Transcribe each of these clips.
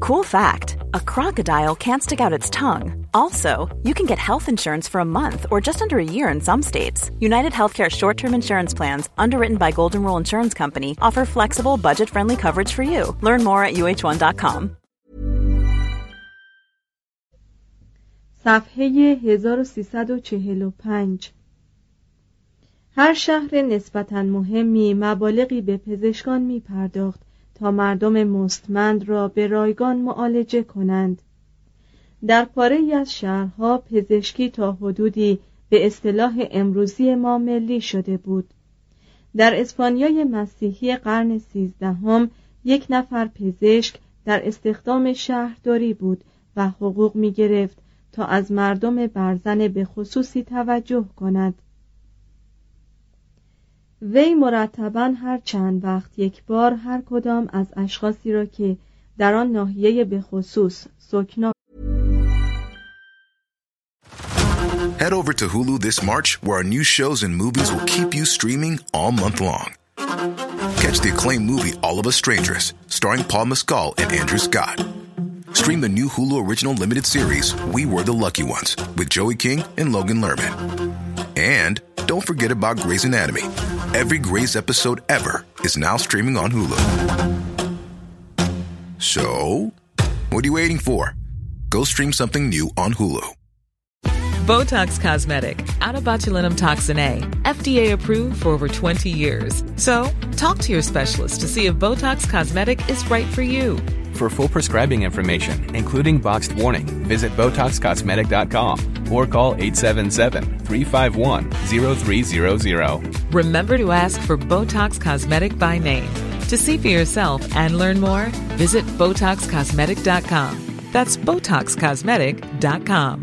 Cool fact a crocodile can't stick out its tongue. Also, you can get health insurance for a month or just under a year in some states. United Healthcare short term insurance plans, underwritten by Golden Rule Insurance Company, offer flexible, budget friendly coverage for you. Learn more at uh1.com. صفحه 1345 هر شهر نسبتا مهمی مبالغی به پزشکان می پرداخت تا مردم مستمند را به رایگان معالجه کنند. در پاره از شهرها پزشکی تا حدودی به اصطلاح امروزی ما ملی شده بود. در اسپانیای مسیحی قرن سیزدهم یک نفر پزشک در استخدام شهرداری بود و حقوق می گرفت تا از مردم برزن به خصوصی توجه کند. وی مرتبا هر چند وقت یک بار هر کدام از اشخاصی را که در آن ناحیه به خصوص سکنا Head over to Hulu this March, where our new shows and movies will keep you streaming all month long. Catch the acclaimed movie All of Us Strangers, starring Paul Mescal and Andrew Scott. Stream the new Hulu original limited series We Were the Lucky Ones with Joey King and Logan Lerman. And don't forget about Grey's Anatomy. Every Grey's episode ever is now streaming on Hulu. So, what are you waiting for? Go stream something new on Hulu. Botox Cosmetic, out of botulinum toxin A, FDA approved for over 20 years. So, talk to your specialist to see if Botox Cosmetic is right for you. For full prescribing information, including boxed warning, visit BotoxCosmetic.com or call 877-351-0300. Remember to ask for Botox Cosmetic by name. To see for yourself and learn more, visit BotoxCosmetic.com. That's BotoxCosmetic.com.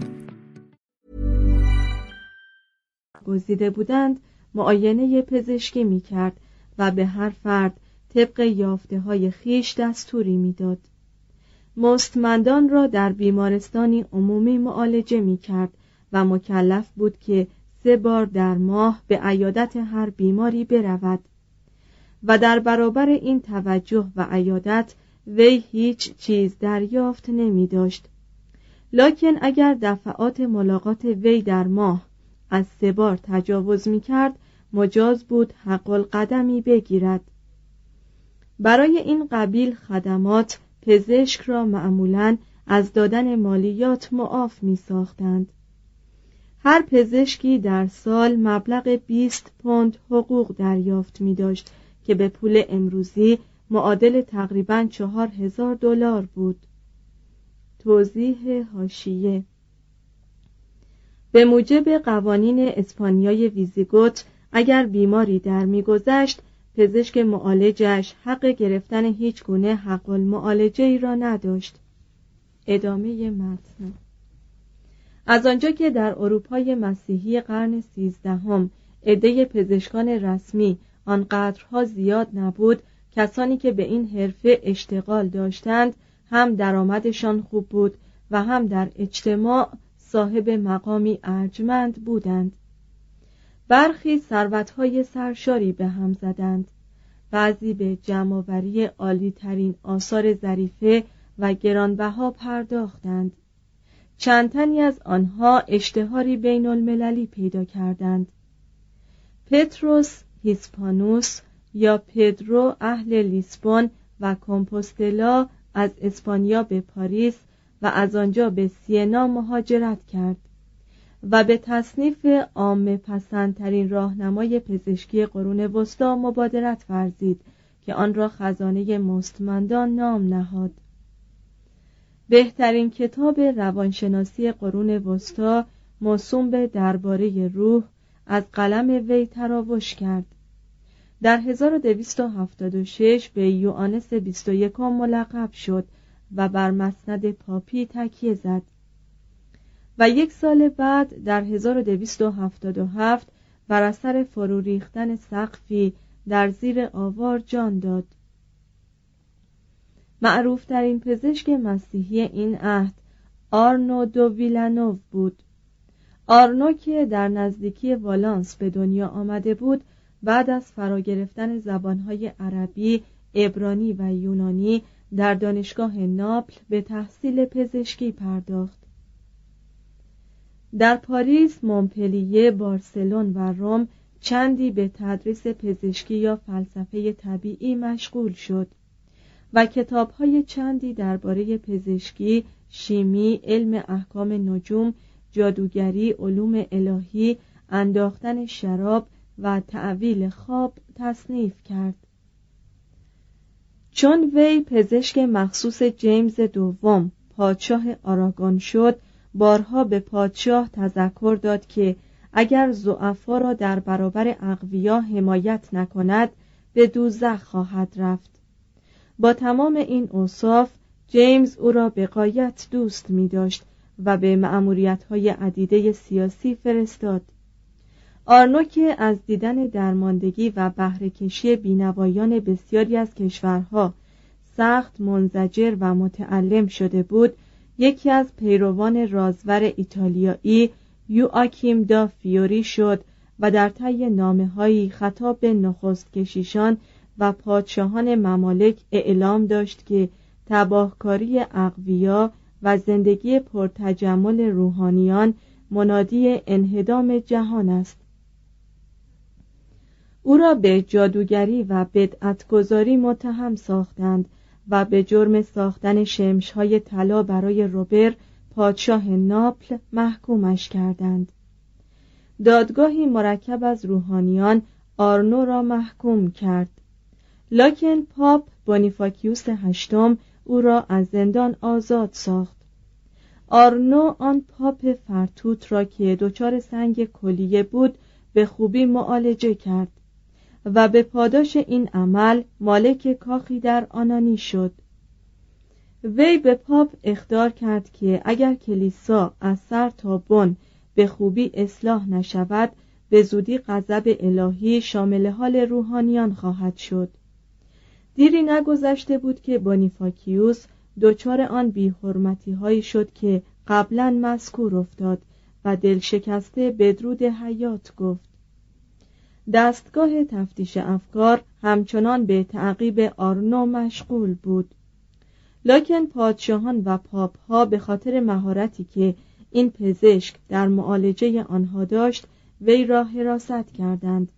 گزیده بودند معاینه پزشکی می کرد و به هر فرد طبق یافته های خیش دستوری میداد. مستمندان را در بیمارستانی عمومی معالجه می کرد و مکلف بود که سه بار در ماه به عیادت هر بیماری برود و در برابر این توجه و عیادت وی هیچ چیز دریافت نمی داشت. لکن اگر دفعات ملاقات وی در ماه از سه بار تجاوز می کرد مجاز بود حق القدمی بگیرد برای این قبیل خدمات پزشک را معمولا از دادن مالیات معاف می ساختند. هر پزشکی در سال مبلغ 20 پوند حقوق دریافت می داشت که به پول امروزی معادل تقریبا چهار هزار دلار بود. توضیح هاشیه به موجب قوانین اسپانیای ویزیگوت اگر بیماری در میگذشت پزشک معالجش حق گرفتن هیچ گونه حق المعالجه ای را نداشت. ادامه متن. از آنجا که در اروپای مسیحی قرن سیزدهم عده پزشکان رسمی آنقدرها زیاد نبود کسانی که به این حرفه اشتغال داشتند هم درآمدشان خوب بود و هم در اجتماع صاحب مقامی ارجمند بودند. برخی ثروتهای سرشاری به هم زدند. بعضی به جمعآوری عالی ترین آثار ظریفه و گرانبها پرداختند. چند تنی از آنها اشتهاری بین المللی پیدا کردند. پتروس هیسپانوس یا پدرو اهل لیسبون و کمپوستلا از اسپانیا به پاریس و از آنجا به سینا مهاجرت کرد. و به تصنیف عام پسندترین راهنمای پزشکی قرون وسطا مبادرت ورزید که آن را خزانه مستمندان نام نهاد. بهترین کتاب روانشناسی قرون وسطا موسوم به درباره روح از قلم وی تراوش کرد. در 1276 به یوانس 21 ملقب شد و بر مسند پاپی تکیه زد. و یک سال بعد در 1277 بر اثر فرو ریختن سقفی در زیر آوار جان داد معروف این پزشک مسیحی این عهد آرنو دو ویلانوف بود آرنو که در نزدیکی والانس به دنیا آمده بود بعد از فرا گرفتن زبانهای عربی، عبرانی و یونانی در دانشگاه ناپل به تحصیل پزشکی پرداخت. در پاریس، مونپلیه، بارسلون و روم چندی به تدریس پزشکی یا فلسفه طبیعی مشغول شد و کتابهای چندی درباره پزشکی، شیمی، علم احکام نجوم، جادوگری، علوم الهی، انداختن شراب و تعویل خواب تصنیف کرد. چون وی پزشک مخصوص جیمز دوم پادشاه آراگون شد بارها به پادشاه تذکر داد که اگر زعفا را در برابر اقویا حمایت نکند به دوزخ خواهد رفت. با تمام این اوصاف جیمز او را به قایت دوست می داشت و به معمولیت های عدیده سیاسی فرستاد. آرنو که از دیدن درماندگی و بهرهکشی بینوایان بسیاری از کشورها سخت منزجر و متعلم شده بود یکی از پیروان رازور ایتالیایی یوآکیم دا فیوری شد و در طی نامه هایی خطاب به نخست کشیشان و پادشاهان ممالک اعلام داشت که تباهکاری اقویا و زندگی پرتجمل روحانیان منادی انهدام جهان است. او را به جادوگری و بدعتگذاری متهم ساختند و به جرم ساختن شمشهای طلا برای روبر پادشاه ناپل محکومش کردند. دادگاهی مرکب از روحانیان آرنو را محکوم کرد. لاکن پاپ بونیفاکیوس هشتم او را از زندان آزاد ساخت. آرنو آن پاپ فرتوت را که دچار سنگ کلیه بود به خوبی معالجه کرد. و به پاداش این عمل مالک کاخی در آنانی شد. وی به پاپ اخدار کرد که اگر کلیسا از سر تا بن به خوبی اصلاح نشود به زودی غضب الهی شامل حال روحانیان خواهد شد. دیری نگذشته بود که بونیفاکیوس دچار آن بیحرمتی هایی شد که قبلا مذکور افتاد و دل شکسته بدرود حیات گفت. دستگاه تفتیش افکار همچنان به تعقیب آرنو مشغول بود. لکن پادشاهان و پاپ ها به خاطر مهارتی که این پزشک در معالجه آنها داشت وی را حراست کردند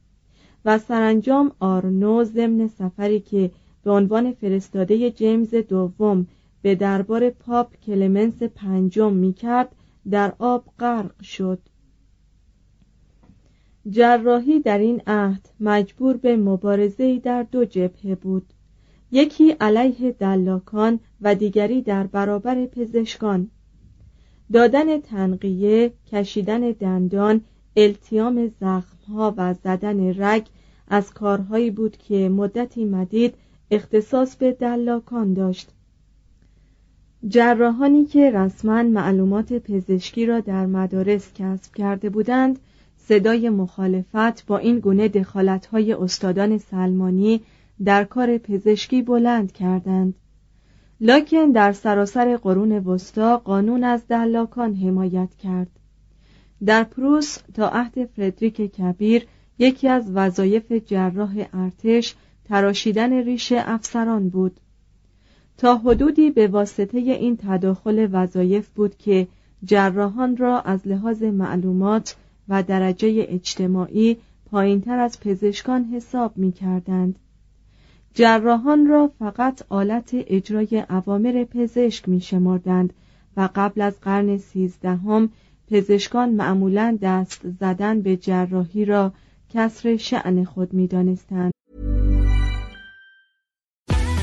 و سرانجام آرنو ضمن سفری که به عنوان فرستاده جیمز دوم به دربار پاپ کلمنس پنجم می کرد در آب غرق شد. جراحی در این عهد مجبور به مبارزه در دو جبهه بود. یکی علیه دلاکان و دیگری در برابر پزشکان. دادن تنقیه کشیدن دندان التیام زخمها و زدن رگ از کارهایی بود که مدتی مدید اختصاص به دلاکان داشت. جراحانی که رسما معلومات پزشکی را در مدارس کسب کرده بودند صدای مخالفت با این گونه دخالتهای استادان سلمانی در کار پزشکی بلند کردند. لکن در سراسر قرون وسطا قانون از دلاکان حمایت کرد. در پروس تا عهد فردریک کبیر یکی از وظایف جراح ارتش تراشیدن ریش افسران بود. تا حدودی به واسطه این تداخل وظایف بود که جراحان را از لحاظ معلومات و درجه اجتماعی پایینتر از پزشکان حساب می کردند. جراحان را فقط آلت اجرای عوامر پزشک می شمردند و قبل از قرن سیزدهم پزشکان معمولا دست زدن به جراحی را کسر شعن خود می دانستند.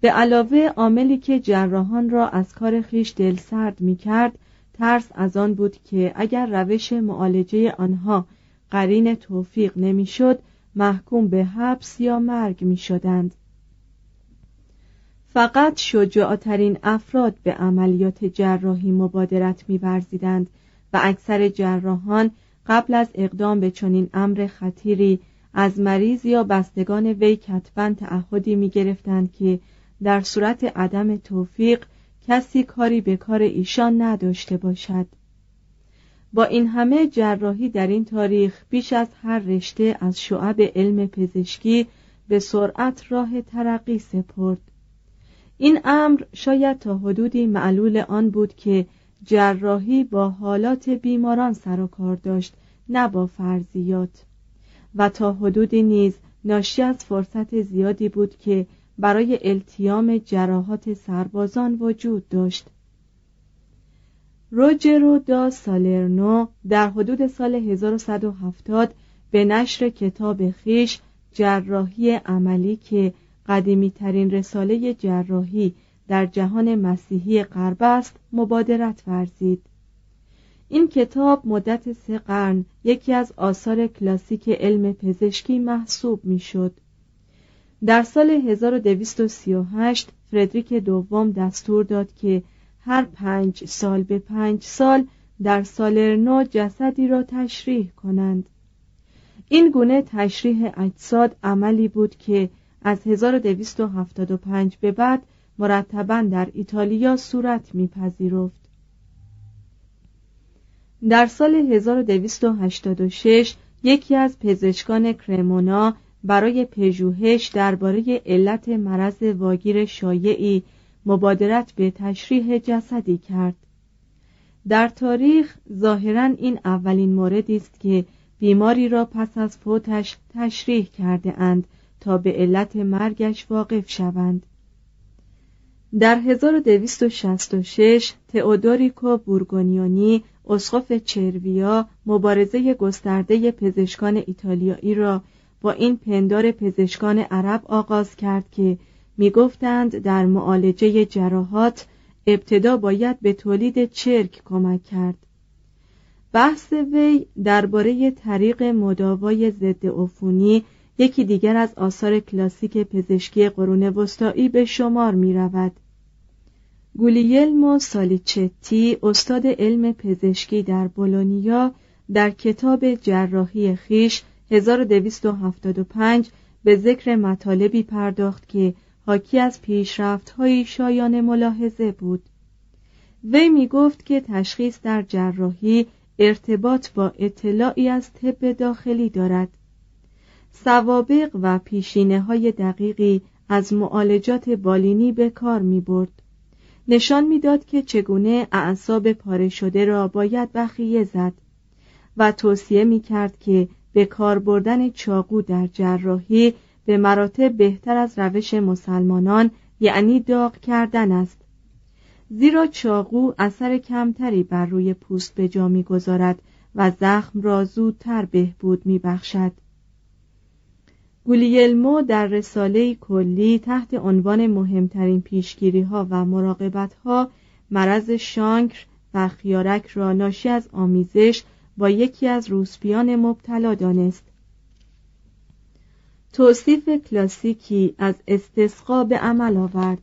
به علاوه عاملی که جراحان را از کار خیش دلسرد می کرد ترس از آن بود که اگر روش معالجه آنها قرین توفیق نمی‌شد محکوم به حبس یا مرگ می شدند. فقط شجاعترین افراد به عملیات جراحی مبادرت می‌ورزیدند و اکثر جراحان قبل از اقدام به چنین امر خطیری از مریض یا بستگان وی کتبا تعهدی می گرفتند که در صورت عدم توفیق کسی کاری به کار ایشان نداشته باشد. با این همه جراحی در این تاریخ بیش از هر رشته از شعب علم پزشکی به سرعت راه ترقی سپرد. این امر شاید تا حدودی معلول آن بود که جراحی با حالات بیماران سر و کار داشت نه با فرضیات. و تا حدودی نیز ناشی از فرصت زیادی بود که برای التیام جراحات سربازان وجود داشت روجرو دا سالرنو در حدود سال 1170 به نشر کتاب خیش جراحی عملی که قدیمی ترین رساله جراحی در جهان مسیحی غرب است مبادرت ورزید این کتاب مدت سه قرن یکی از آثار کلاسیک علم پزشکی محسوب می‌شد. در سال 1238 فردریک دوم دستور داد که هر پنج سال به پنج سال در سالرنو جسدی را تشریح کنند. این گونه تشریح اجساد عملی بود که از 1275 به بعد مرتبا در ایتالیا صورت میپذیرفت. در سال 1286 یکی از پزشکان کرمونا برای پژوهش درباره علت مرض واگیر شایعی مبادرت به تشریح جسدی کرد. در تاریخ ظاهرا این اولین موردی است که بیماری را پس از فوتش تشریح کرده اند تا به علت مرگش واقف شوند. در 1266 تئودوریکو بورگونیونی اسقف چرویا مبارزه گسترده پزشکان ایتالیایی را با این پندار پزشکان عرب آغاز کرد که می‌گفتند در معالجه جراحات ابتدا باید به تولید چرک کمک کرد بحث وی درباره طریق مداوای ضد عفونی یکی دیگر از آثار کلاسیک پزشکی قرون وسطایی به شمار می رود. گولیلمو سالیچتی استاد علم پزشکی در بولونیا در کتاب جراحی خیش 1275 به ذکر مطالبی پرداخت که حاکی از پیشرفت‌های شایان ملاحظه بود وی می گفت که تشخیص در جراحی ارتباط با اطلاعی از طب داخلی دارد سوابق و پیشینه های دقیقی از معالجات بالینی به کار می برد. نشان می‌داد که چگونه اعصاب پاره شده را باید بخیه زد و توصیه می کرد که به کار بردن چاقو در جراحی به مراتب بهتر از روش مسلمانان یعنی داغ کردن است. زیرا چاقو اثر کمتری بر روی پوست به جا می‌گذارد و زخم را زودتر بهبود میبخشد. گولیلمو در رساله کلی تحت عنوان مهمترین پیشگیری ها و مراقبت ها مرض شانکر و خیارک را ناشی از آمیزش با یکی از روسپیان مبتلا دانست. توصیف کلاسیکی از استسقا به عمل آورد.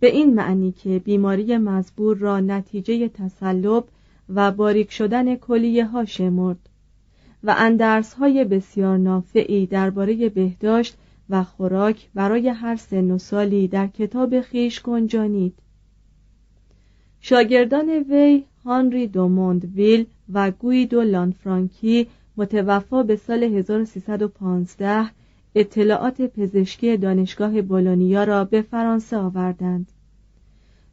به این معنی که بیماری مزبور را نتیجه تسلب و باریک شدن کلیه ها شمرد و اندرس های بسیار نافعی درباره بهداشت و خوراک برای هر سن و سالی در کتاب خیش گنجانید. شاگردان وی هانری دوموندویل و گویدو لانفرانکی متوفا به سال 1315 اطلاعات پزشکی دانشگاه بولونیا را به فرانسه آوردند.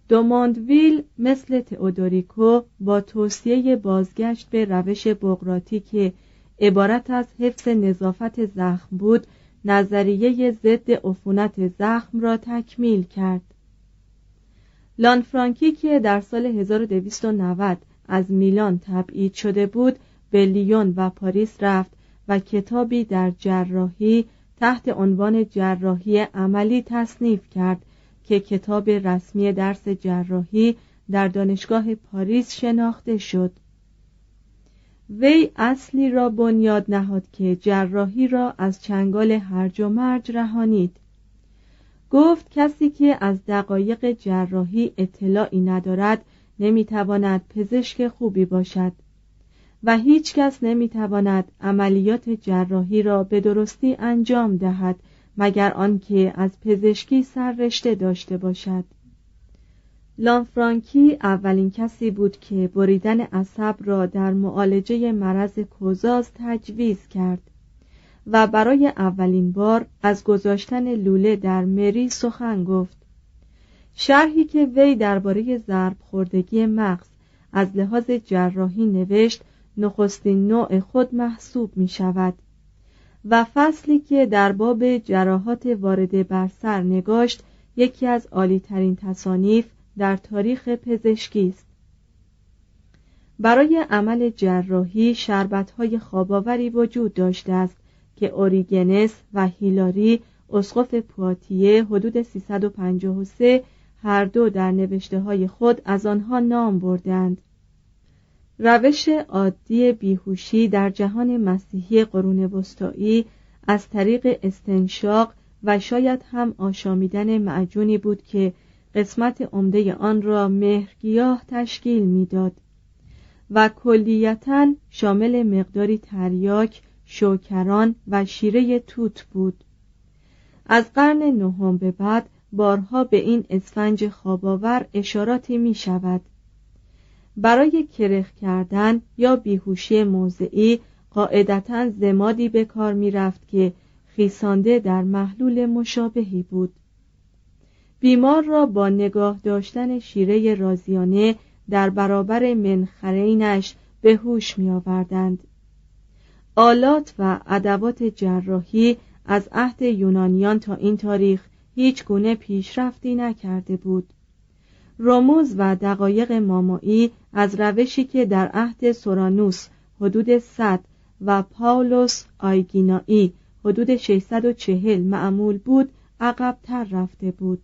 دوموندویل مثل تئودوریکو با توصیه بازگشت به روش بغراتی که عبارت از حفظ نظافت زخم بود نظریه ضد عفونت زخم را تکمیل کرد. لانفرانکی که در سال 1290 از میلان تبعید شده بود به لیون و پاریس رفت و کتابی در جراحی تحت عنوان جراحی عملی تصنیف کرد که کتاب رسمی درس جراحی در دانشگاه پاریس شناخته شد. وی اصلی را بنیاد نهاد که جراحی را از چنگال هرج و مرج رهانید. گفت کسی که از دقایق جراحی اطلاعی ندارد نمی‌تواند پزشک خوبی باشد و هیچ کس نمی‌تواند عملیات جراحی را به درستی انجام دهد مگر آنکه از پزشکی سررشته داشته باشد. لانفرانکی اولین کسی بود که بریدن عصب را در معالجه مرض کوزاز تجویز کرد. و برای اولین بار از گذاشتن لوله در مری سخن گفت. شرحی که وی درباره ضرب خوردگی مغز از لحاظ جراحی نوشت نخستین نوع خود محسوب می شود و فصلی که در باب جراحات وارد بر سر نگاشت یکی از عالیترین تصانیف در تاریخ پزشکی است. برای عمل جراحی شربت‌های خواباوری وجود داشته است که اوریگنس و هیلاری اسقف پواتیه حدود 353 هر دو در نوشته های خود از آنها نام بردند. روش عادی بیهوشی در جهان مسیحی قرون وسطایی از طریق استنشاق و شاید هم آشامیدن معجونی بود که قسمت عمده آن را مهرگیاه تشکیل می‌داد و کلیتا شامل مقداری تریاک شوکران و شیره توت بود. از قرن نهم به بعد بارها به این اسفنج خواباور اشاراتی می شود برای کرخ کردن یا بیهوشی موضعی قاعدتا زمادی به کار می رفت که خیسانده در محلول مشابهی بود. بیمار را با نگاه داشتن شیره رازیانه در برابر منخرینش به هوش می آوردند آلات و ادوات جراحی از عهد یونانیان تا این تاریخ هیچ گونه پیشرفتی نکرده بود. رموز و دقایق مامایی از روشی که در عهد سورانوس حدود 100 و پاولوس آیگینایی حدود 640 معمول بود عقبتر رفته بود.